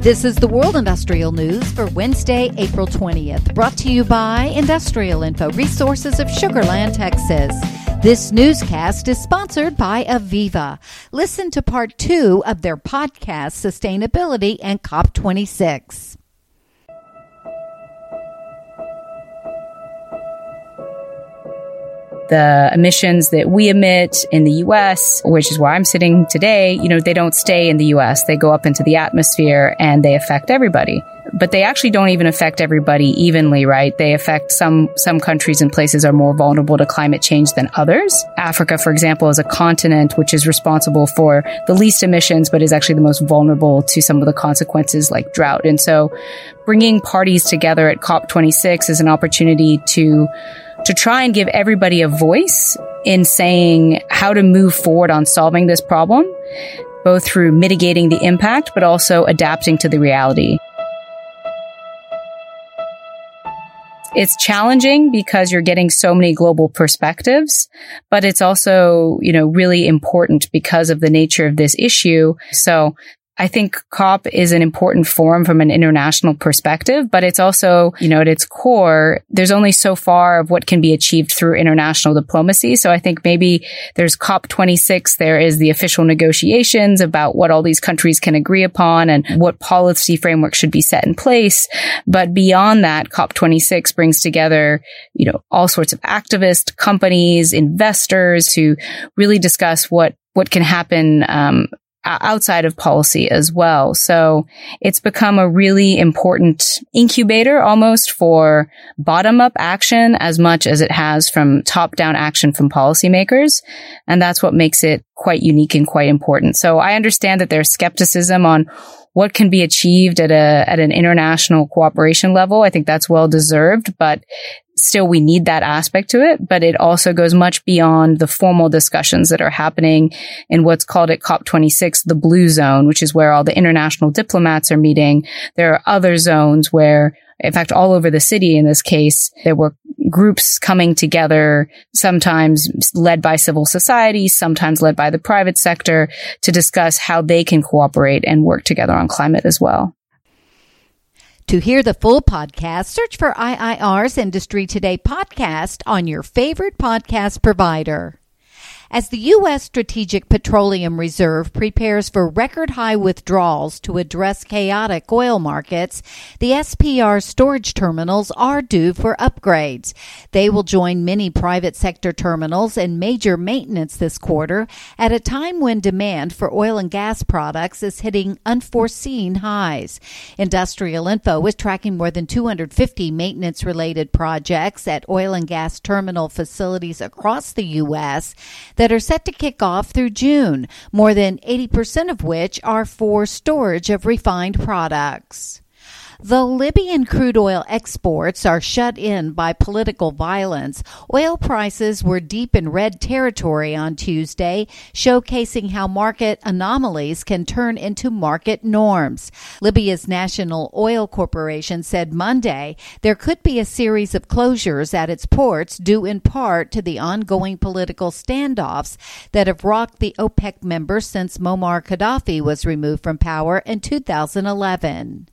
This is the World Industrial News for Wednesday, April 20th, brought to you by Industrial Info Resources of Sugar Land, Texas. This newscast is sponsored by Aviva. Listen to part two of their podcast, Sustainability and COP26. The emissions that we emit in the US, which is where I'm sitting today, you know, they don't stay in the US. They go up into the atmosphere and they affect everybody. But they actually don't even affect everybody evenly, right? They affect some, some countries and places are more vulnerable to climate change than others. Africa, for example, is a continent which is responsible for the least emissions, but is actually the most vulnerable to some of the consequences like drought. And so bringing parties together at COP26 is an opportunity to to try and give everybody a voice in saying how to move forward on solving this problem, both through mitigating the impact, but also adapting to the reality. It's challenging because you're getting so many global perspectives, but it's also, you know, really important because of the nature of this issue. So I think COP is an important forum from an international perspective, but it's also, you know, at its core, there's only so far of what can be achieved through international diplomacy. So I think maybe there's COP 26. There is the official negotiations about what all these countries can agree upon and what policy framework should be set in place. But beyond that, COP 26 brings together, you know, all sorts of activists, companies, investors to really discuss what what can happen um, outside of policy as well. So it's become a really important incubator almost for bottom up action as much as it has from top down action from policymakers. And that's what makes it quite unique and quite important. So I understand that there's skepticism on what can be achieved at a at an international cooperation level. I think that's well deserved, but still we need that aspect to it, but it also goes much beyond the formal discussions that are happening in what's called at COP26, the blue zone, which is where all the international diplomats are meeting. There are other zones where, in fact, all over the city in this case, there were groups coming together, sometimes led by civil society, sometimes led by the private sector to discuss how they can cooperate and work together on climate as well. To hear the full podcast, search for IIR's Industry Today podcast on your favorite podcast provider. As the U.S. Strategic Petroleum Reserve prepares for record high withdrawals to address chaotic oil markets, the SPR storage terminals are due for upgrades. They will join many private sector terminals in major maintenance this quarter at a time when demand for oil and gas products is hitting unforeseen highs. Industrial Info is tracking more than 250 maintenance related projects at oil and gas terminal facilities across the U.S that are set to kick off through June, more than 80% of which are for storage of refined products. Though Libyan crude oil exports are shut in by political violence, oil prices were deep in red territory on Tuesday, showcasing how market anomalies can turn into market norms. Libya's National Oil Corporation said Monday there could be a series of closures at its ports due in part to the ongoing political standoffs that have rocked the OPEC members since Muammar Gaddafi was removed from power in 2011.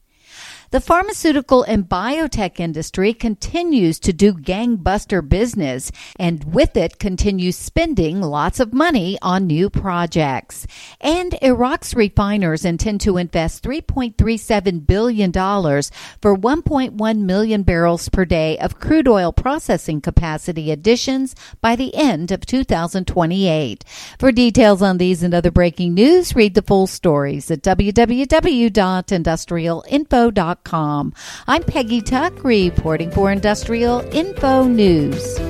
The pharmaceutical and biotech industry continues to do gangbuster business and with it continues spending lots of money on new projects. And Iraq's refiners intend to invest $3.37 billion for 1.1 million barrels per day of crude oil processing capacity additions by the end of 2028. For details on these and other breaking news, read the full stories at www.industrialinfo.com. I'm Peggy Tuck, reporting for Industrial Info News.